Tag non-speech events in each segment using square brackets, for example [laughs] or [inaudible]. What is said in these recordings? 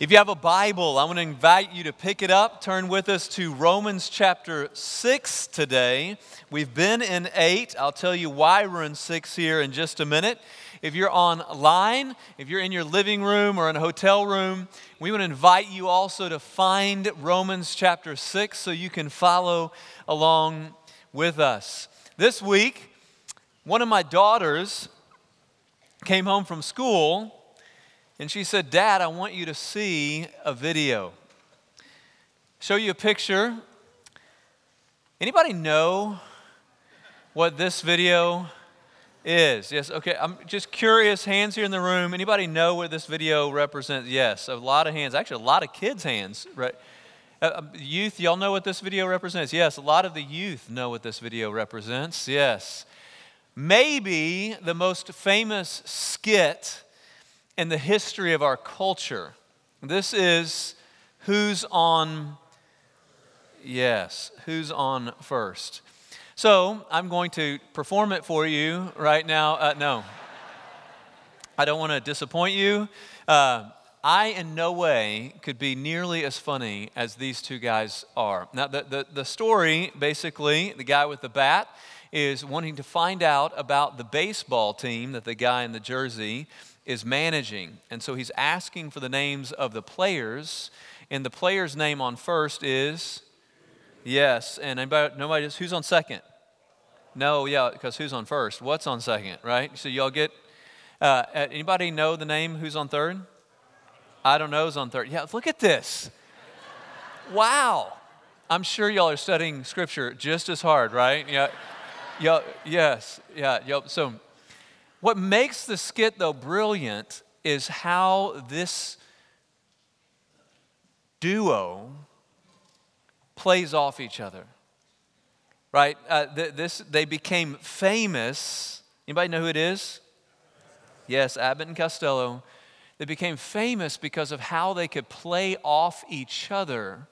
If you have a Bible, I want to invite you to pick it up. Turn with us to Romans chapter 6 today. We've been in 8. I'll tell you why we're in 6 here in just a minute. If you're online, if you're in your living room or in a hotel room, we want to invite you also to find Romans chapter 6 so you can follow along with us. This week, one of my daughters came home from school and she said, Dad, I want you to see a video. Show you a picture. Anybody know what this video is? Yes, okay. I'm just curious. Hands here in the room. Anybody know what this video represents? Yes, a lot of hands. Actually, a lot of kids' hands. Right? Uh, uh youth, y'all know what this video represents? Yes, a lot of the youth know what this video represents. Yes. Maybe the most famous skit in the history of our culture. This is who's on, yes, who's on first. So I'm going to perform it for you right now. Uh, no, I don't want to disappoint you. Uh, I, in no way, could be nearly as funny as these two guys are. Now, the, the, the story basically, the guy with the bat is wanting to find out about the baseball team that the guy in the jersey is managing. And so he's asking for the names of the players. And the player's name on first is? Yes. And anybody, nobody just, who's on second? No, yeah, because who's on first? What's on second, right? So y'all get, uh, anybody know the name who's on third? I don't know who's on third. Yeah, look at this. Wow. I'm sure y'all are studying scripture just as hard, right? Yeah. Yeah, yes, yeah, yep. So what makes the skit, though, brilliant is how this duo plays off each other. Right? Uh, th- this, they became famous. Anybody know who it is? Yes, Abbott and Costello. They became famous because of how they could play off each other.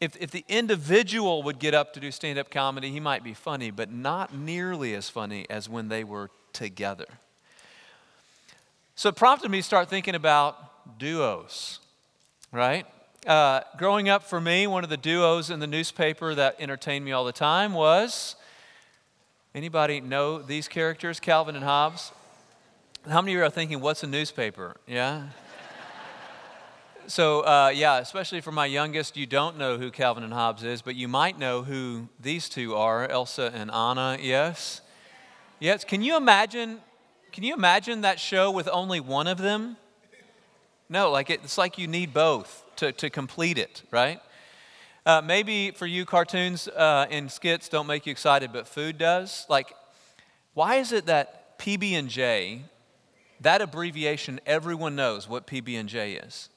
If, if the individual would get up to do stand up comedy, he might be funny, but not nearly as funny as when they were together. So it prompted me to start thinking about duos, right? Uh, growing up for me, one of the duos in the newspaper that entertained me all the time was anybody know these characters, Calvin and Hobbes? How many of you are thinking, what's a newspaper? Yeah? so, uh, yeah, especially for my youngest, you don't know who Calvin and Hobbes is, but you might know who these two are, Elsa and Anna, yes? Yes, can you imagine can you imagine that show with only one of them? No, like it's like you need both to, to complete it, right? Uh, maybe for you, cartoons uh, and skits don't make you excited, but food does. Like, why is it that PB and J, that abbreviation, everyone knows what PB and J is?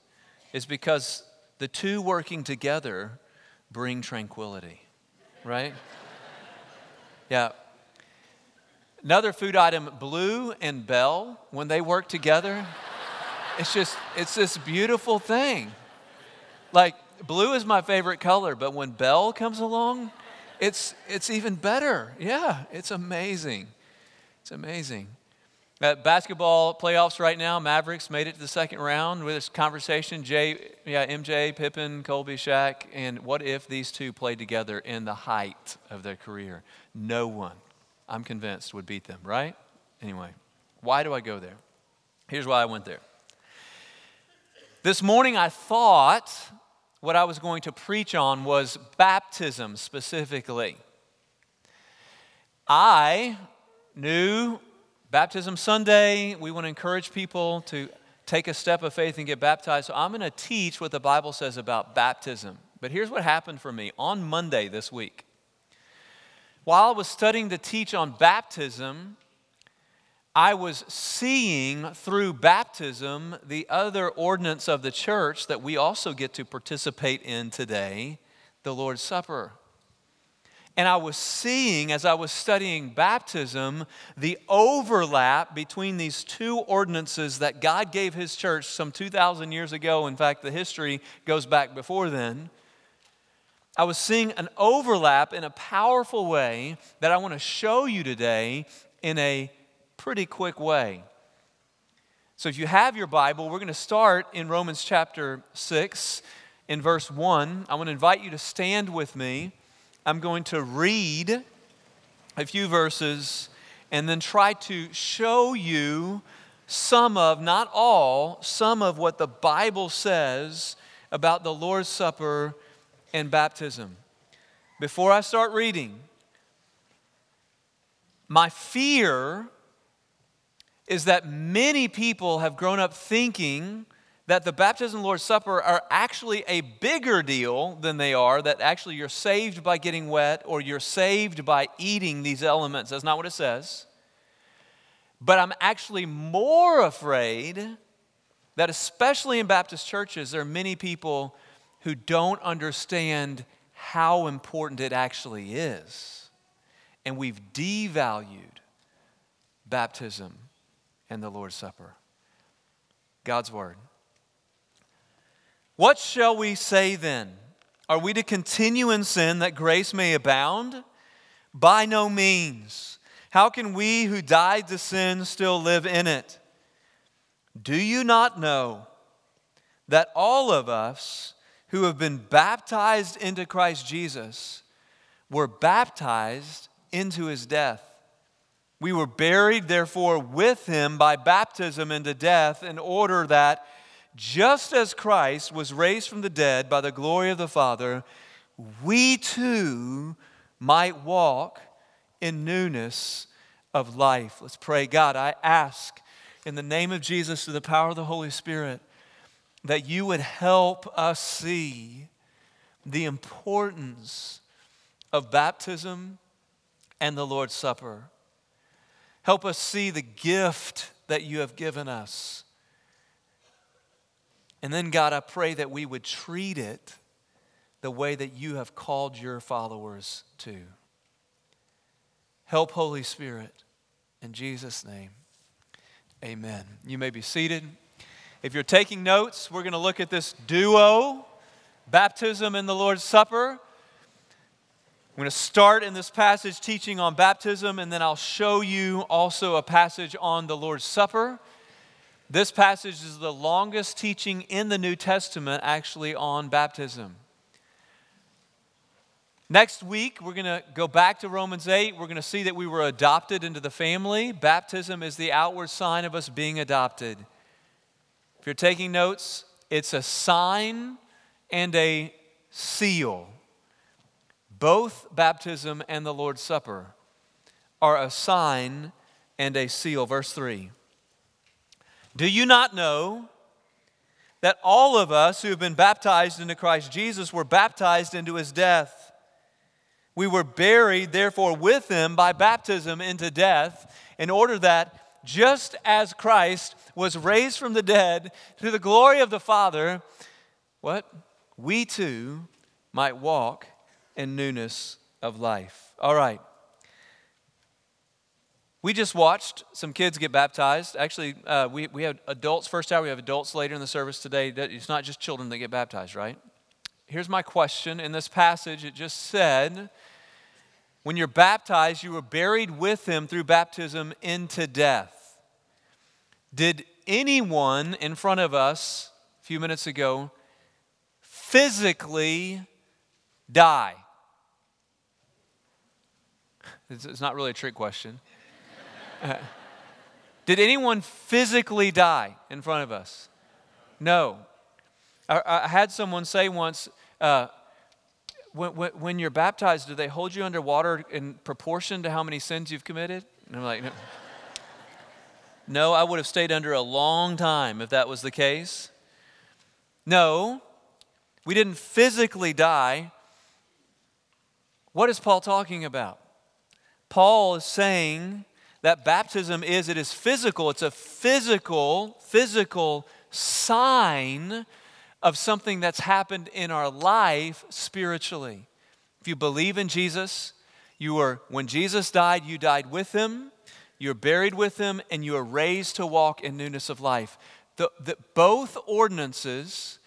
Is because the two working together bring tranquility, right? [laughs] yeah, Another food item, Blue and Bell, when they work together, it's just, it's this beautiful thing. Like, blue is my favorite color, but when Bell comes along, it's, it's even better. Yeah, it's amazing. It's amazing. At basketball playoffs right now, Mavericks made it to the second round with this conversation. Jay, yeah, MJ, Pippen, Kobe, Shaq, and what if these two played together in the height of their career? No one I'm convinced would beat them, right? Anyway, why do I go there? Here's why I went there. This morning I thought what I was going to preach on was baptism specifically. I knew Baptism Sunday, we want to encourage people to take a step of faith and get baptized. So I'm going to teach what the Bible says about baptism. But here's what happened for me on Monday this week. While I was studying to teach on baptism, I was seeing through baptism the other ordinance of the church that we also get to participate in today, the Lord's Supper. And I was seeing, as I was studying baptism, the overlap between these two ordinances that God gave His church some 2,000 years ago. In fact, the history goes back before then. I was seeing an overlap in a powerful way that I want to show you today in a pretty quick way. So if you have your Bible, we're going to start in Romans chapter 6 in verse 1. I want to invite you to stand with me. I'm going to read a few verses and then try to show you some of, not all, some of what the Bible says about the Lord's Supper and baptism. Before I start reading, my fear is that many people have grown up thinking that the baptism and Lord's Supper are actually a bigger deal than they are, that actually you're saved by getting wet or you're saved by eating these elements. That's not what it says. But I'm actually more afraid that, especially in Baptist churches, there are many people who don't understand how important it actually is. And we've devalued baptism and the Lord's Supper. God's Word. What shall we say then? Are we to continue in sin that grace may abound? By no means. How can we who died to sin still live in it? Do you not know that all of us who have been baptized into Christ Jesus were baptized into his death? We were buried, therefore, with him by baptism into death, in order that just as Christ was raised from the dead by the glory of the Father, we too might walk in newness of life. Let's pray. God, I ask in the name of Jesus, through the power of the Holy Spirit, that you would help us see the importance of baptism and the Lord's Supper. Help us see the gift that you have given us. And then, God, I pray that we would treat it the way that you have called your followers to. Help, Holy Spirit, in Jesus' name. Amen. You may be seated. If you're taking notes, we're going to look at this duo baptism and the Lord's Supper. I'm going to start in this passage teaching on baptism, and then I'll show you also a passage on the Lord's Supper. This passage is the longest teaching in the New Testament actually on baptism. Next week, we're going to go back to Romans 8. We're going to see that we were adopted into the family. Baptism is the outward sign of us being adopted. If you're taking notes, it's a sign and a seal. Both baptism and the Lord's Supper are a sign and a seal. Verse 3 Do you not know that all of us who have been baptized into Christ Jesus were baptized into his death? We were buried, therefore, with him by baptism into death, in order that just as Christ was raised from the dead to the glory of the Father, what? We too might walk in newness of life. All right. We just watched some kids get baptized. Actually, uh, we, we had adults first hour, we have adults later in the service today. It's not just children that get baptized, right? Here's my question. In this passage, it just said, when you're baptized, you were buried with him through baptism into death. Did anyone in front of us a few minutes ago physically die? It's not really a trick question. [laughs] Did anyone physically die in front of us? No. I, I had someone say once, uh, when, when, when, you're baptized, do they hold you under water in proportion to how many sins you've committed? And I'm like, no. no, I would have stayed under a long time if that was the case. No, we didn't physically die. What is Paul talking about? Paul is saying that baptism is, it is physical. It's a physical, physical sign of something that's happened in our life spiritually. If you believe in Jesus, you were, when Jesus died, you died with him, you're buried with him, and you are raised to walk in newness of life. The, the, both ordinances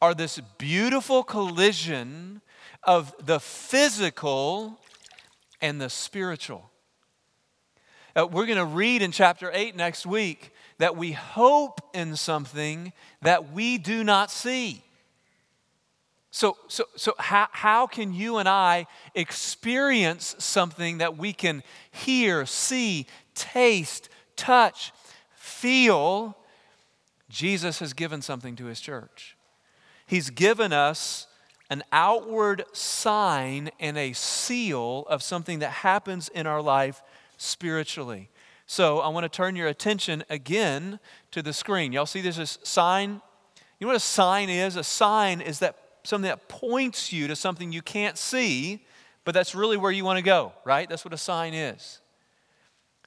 are this beautiful collision of the physical and the spiritual. Uh, we're going to read in chapter 8 next week that we hope in something that we do not see. So, so, so how, how can you and I experience something that we can hear, see, taste, touch, feel? Jesus has given something to his church. He's given us an outward sign and a seal of something that happens in our life spiritually. So I want to turn your attention again to the screen. Y'all see there's a sign? You know what a sign is? A sign is that something that points you to something you can't see, but that's really where you want to go, right? That's what a sign is.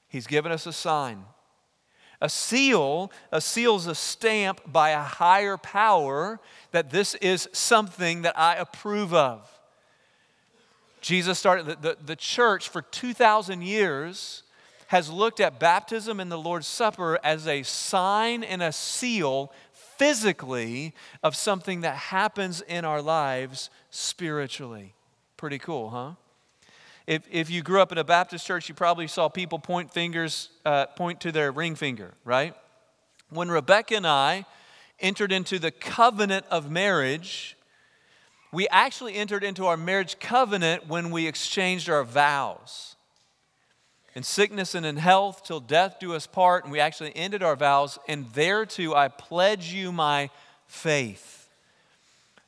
He's given us a sign. A seal, a seal is a stamp by a higher power that this is something that I approve of. Jesus started, the, the, the church for 2,000 years has looked at baptism and the Lord's Supper as a sign and a seal physically of something that happens in our lives spiritually. Pretty cool, huh? If, if you grew up in a Baptist church, you probably saw people point fingers, uh, point to their ring finger, right? When Rebecca and I entered into the covenant of marriage, we actually entered into our marriage covenant when we exchanged our vows. In sickness and in health, till death do us part, and we actually ended our vows, and thereto I pledge you my faith.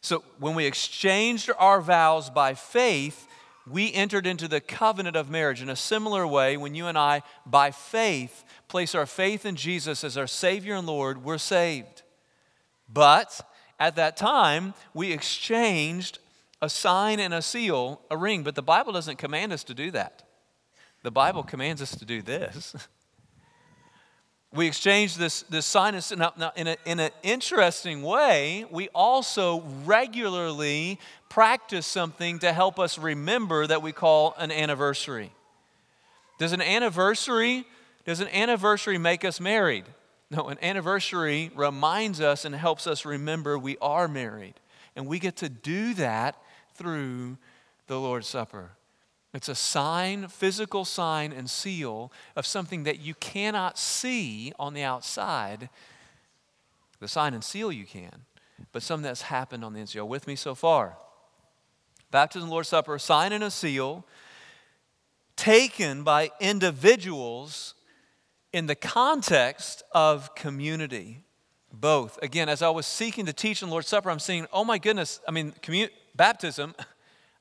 So when we exchanged our vows by faith, we entered into the covenant of marriage. In a similar way, when you and I, by faith, place our faith in Jesus as our Savior and Lord, we're saved. But at that time, we exchanged a sign and a seal, a ring, but the Bible doesn't command us to do that. The Bible commands us to do this. [laughs] we exchange this, this sign. Now, now in, a, in an interesting way, we also regularly practice something to help us remember that we call an anniversary. Does an anniversary, does an anniversary make us married? No, an anniversary reminds us and helps us remember we are married. And we get to do that through the Lord's Supper. It's a sign, physical sign and seal of something that you cannot see on the outside. The sign and seal you can, but something that's happened on the inside. Are with me so far? Baptism, Lord's Supper, a sign and a seal taken by individuals in the context of community. Both. Again, as I was seeking to teach in Lord's Supper, I'm seeing, oh my goodness, I mean, commun- baptism [laughs]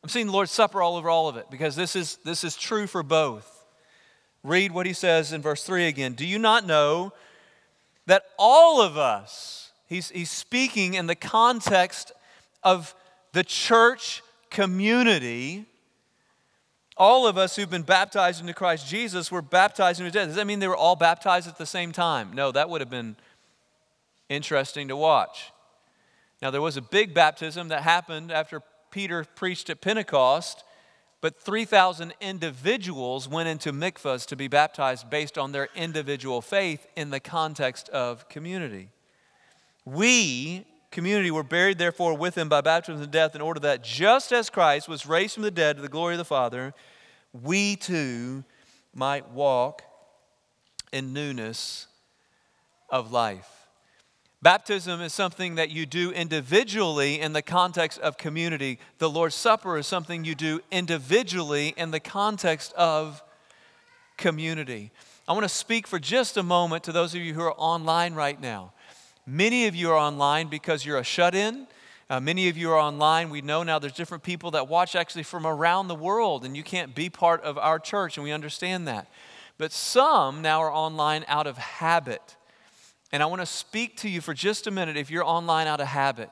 I'm seeing the Lord's Supper all over all of it because this is, this is true for both. Read what he says in verse 3 again. Do you not know that all of us, he's, he's speaking in the context of the church community, all of us who've been baptized into Christ Jesus were baptized into death. Does that mean they were all baptized at the same time? No, that would have been interesting to watch. Now, there was a big baptism that happened after Peter preached at Pentecost, but 3,000 individuals went into mikvahs to be baptized based on their individual faith in the context of community. We, community, were buried therefore with him by baptism and death in order that just as Christ was raised from the dead to the glory of the Father, we too might walk in newness of life. Baptism is something that you do individually in the context of community. The Lord's Supper is something you do individually in the context of community. I want to speak for just a moment to those of you who are online right now. Many of you are online because you're a shut in. Uh, many of you are online. We know now there's different people that watch actually from around the world, and you can't be part of our church, and we understand that. But some now are online out of habit. And I want to speak to you for just a minute if you're online out of habit.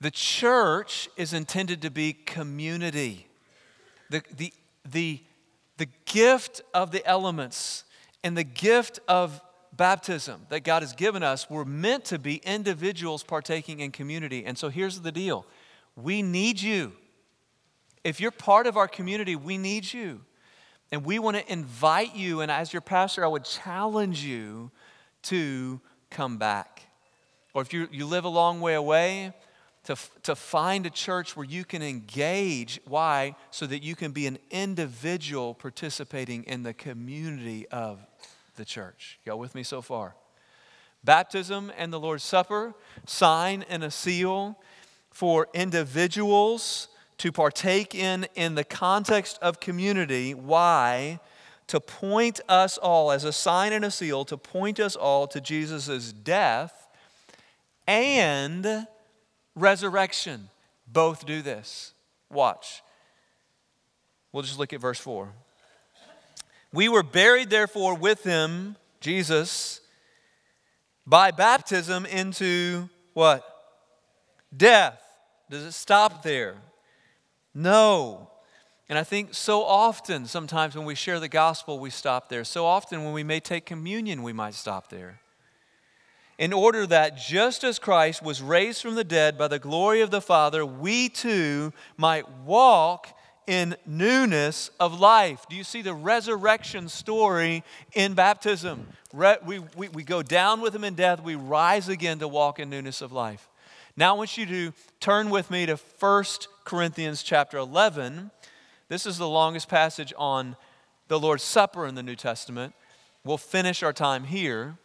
The church is intended to be community. The, the, the, the gift of the elements and the gift of baptism that God has given us were meant to be individuals partaking in community. And so here's the deal we need you. If you're part of our community, we need you. And we want to invite you, and as your pastor, I would challenge you to come back. Or if you, you live a long way away, to, to find a church where you can engage. Why? So that you can be an individual participating in the community of the church. Y'all with me so far? Baptism and the Lord's Supper, sign and a seal for individuals to partake in in the context of community. Why? To point us all, as a sign and a seal, to point us all to Jesus' death and resurrection. Both do this. Watch. We'll just look at verse 4. We were buried, therefore, with him, Jesus, by baptism into what? Death. Does it stop there? No. And I think so often, sometimes when we share the gospel, we stop there. So often when we may take communion, we might stop there. In order that just as Christ was raised from the dead by the glory of the Father, we too might walk in newness of life. Do you see the resurrection story in baptism? We, we, we go down with him in death, we rise again to walk in newness of life. Now I want you to turn with me to 1 Corinthians chapter 11. This is the longest passage on the Lord's Supper in the New Testament. We'll finish our time here.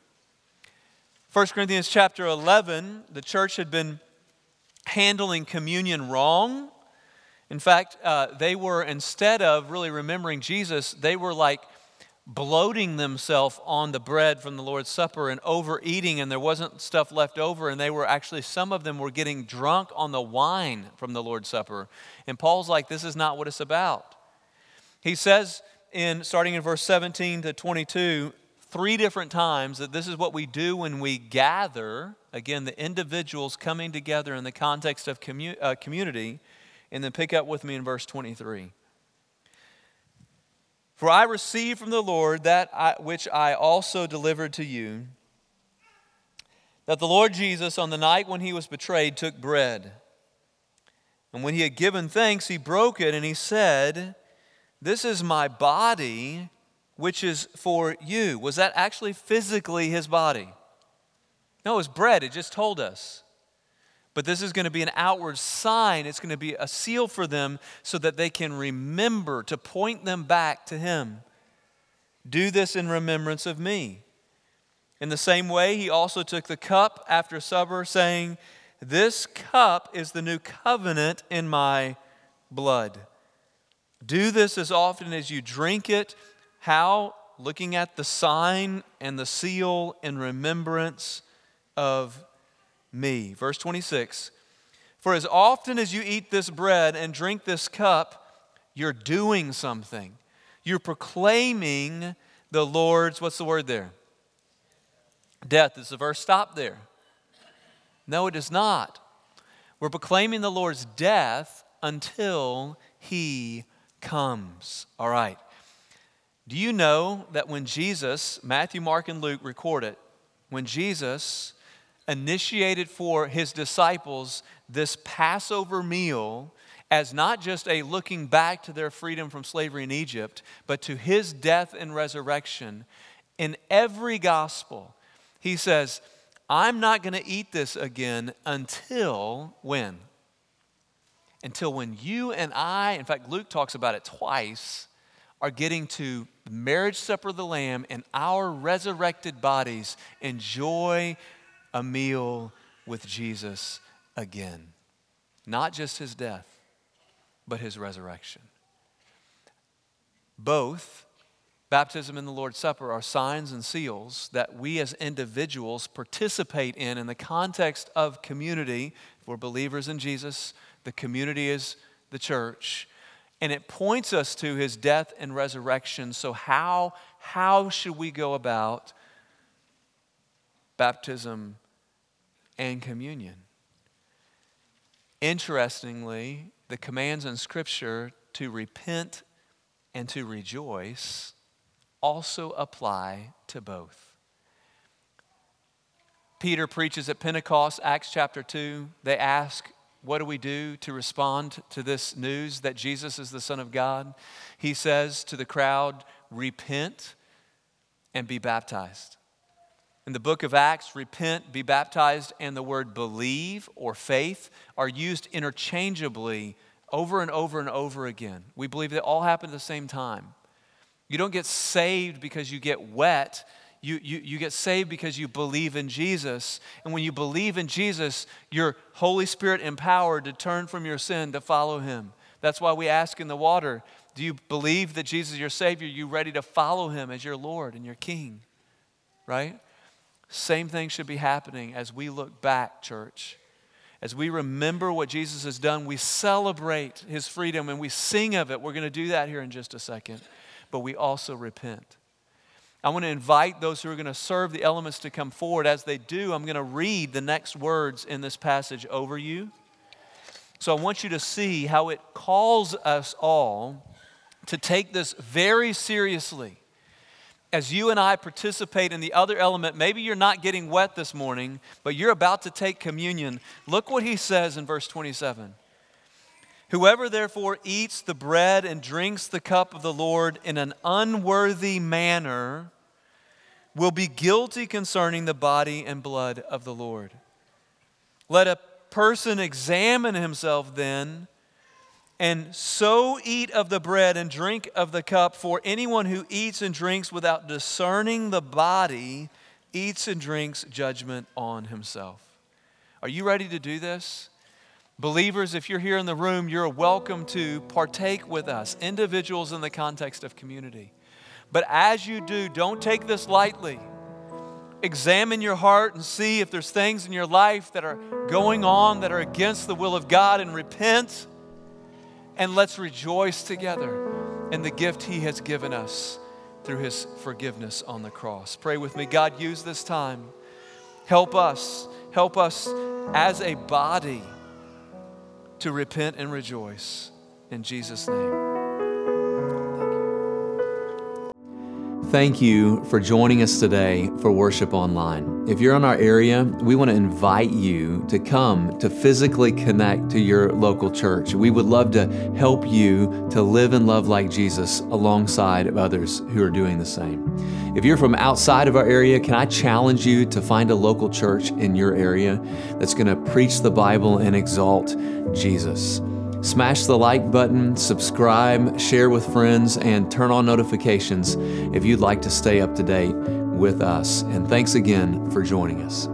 1 Corinthians chapter 11, the church had been handling communion wrong. In fact, uh, they were, instead of really remembering Jesus, they were like bloating themselves on the bread from the Lord's Supper and overeating, and there wasn't stuff left over. And they were actually, some of them were getting drunk on the wine from the Lord's Supper. And Paul's like, this is not what it's about. He says, in starting in verse 17 to 22, three different times that this is what we do when we gather, again, the individuals coming together in the context of commu- uh, community and then pick up with me in verse 23. For I received from the Lord that I, which I also delivered to you that the Lord Jesus, on the night when he was betrayed, took bread. And when he had given thanks, he broke it and he said, This is my body, which is for you. Was that actually physically his body? No, it was bread. It just told us. But this is going to be an outward sign. It's going to be a seal for them so that they can remember to point them back to Him. Do this in remembrance of me. In the same way, he also took the cup after supper, saying, This cup is the new covenant in my blood. Do this as often as you drink it. How? Looking at the sign and the seal in remembrance of me. Verse 26 For as often as you eat this bread and drink this cup, you're doing something. You're proclaiming the Lord's, what's the word there? Death. Does the verse stop there? No, it does not. We're proclaiming the Lord's death until he comes. All right. Do you know that when Jesus, Matthew, Mark, and Luke record it, when Jesus initiated for his disciples this Passover meal as not just a looking back to their freedom from slavery in Egypt, but to his death and resurrection. In every gospel, he says, I'm not going to eat this again until when? Until when you and I, in fact, Luke talks about it twice, are getting to the marriage supper of the Lamb and our resurrected bodies enjoy a meal with Jesus again. Not just his death, but his resurrection. Both baptism and the Lord's Supper are signs and seals that we as individuals participate in in the context of community. If we're believers in Jesus, the community is the church. And it points us to his death and resurrection. So, how, how should we go about baptism and communion. Interestingly, the commands in Scripture to repent and to rejoice also apply to both. Peter preaches at Pentecost, Acts chapter 2. They ask, What do we do to respond to this news that Jesus is the Son of God? He says to the crowd, Repent and be baptized. In the book of Acts, repent, be baptized, and the word believe or faith are used interchangeably over and over and over again. We believe they all happen at the same time. You don't get saved because you get wet. You, you, you get saved because you believe in Jesus. And when you believe in Jesus, you're Holy Spirit empowered to turn from your sin to follow Him. That's why we ask in the water do you believe that Jesus is your Savior? Are you ready to follow Him as your Lord and your King? Right? Same thing should be happening as we look back, church. As we remember what Jesus has done, we celebrate His freedom and we sing of it. We're going to do that here in just a second. But we also repent. I want to invite those who are going to serve the elements to come forward. As they do, I'm going to read the next words in this passage over you. So I want you to see how it calls us all to take this very seriously. As you and I participate in the other element, maybe you're not getting wet this morning, but you're about to take communion. Look what he says in verse 27. Whoever therefore eats the bread and drinks the cup of the Lord in an unworthy manner will be guilty concerning the body and blood of the Lord. Let a person examine himself then and so eat of the bread and drink of the cup, for anyone who eats and drinks without discerning the body eats and drinks judgment on himself. Are you ready to do this? Believers, if you're here in the room, you're welcome to partake with us, individuals in the context of community. But as you do, don't take this lightly. Examine your heart and see if there's things in your life that are going on that are against the will of God and repent and let's rejoice together in the gift He has given us through His forgiveness on the cross. Pray with me. God, use this time. Help us. Help us as a body to repent and rejoice. In Jesus' name. Thank you for joining us today for Worship Online. If you're in our area, we want to invite you to come to physically connect to your local church. We would love to help you to live and love like Jesus alongside of others who are doing the same. If you're from outside of our area, can I challenge you to find a local church in your area that's going to preach the Bible and exalt Jesus? Smash the like button, subscribe, share with friends, and turn on notifications if you'd like to stay up to date with us. And thanks again for joining us.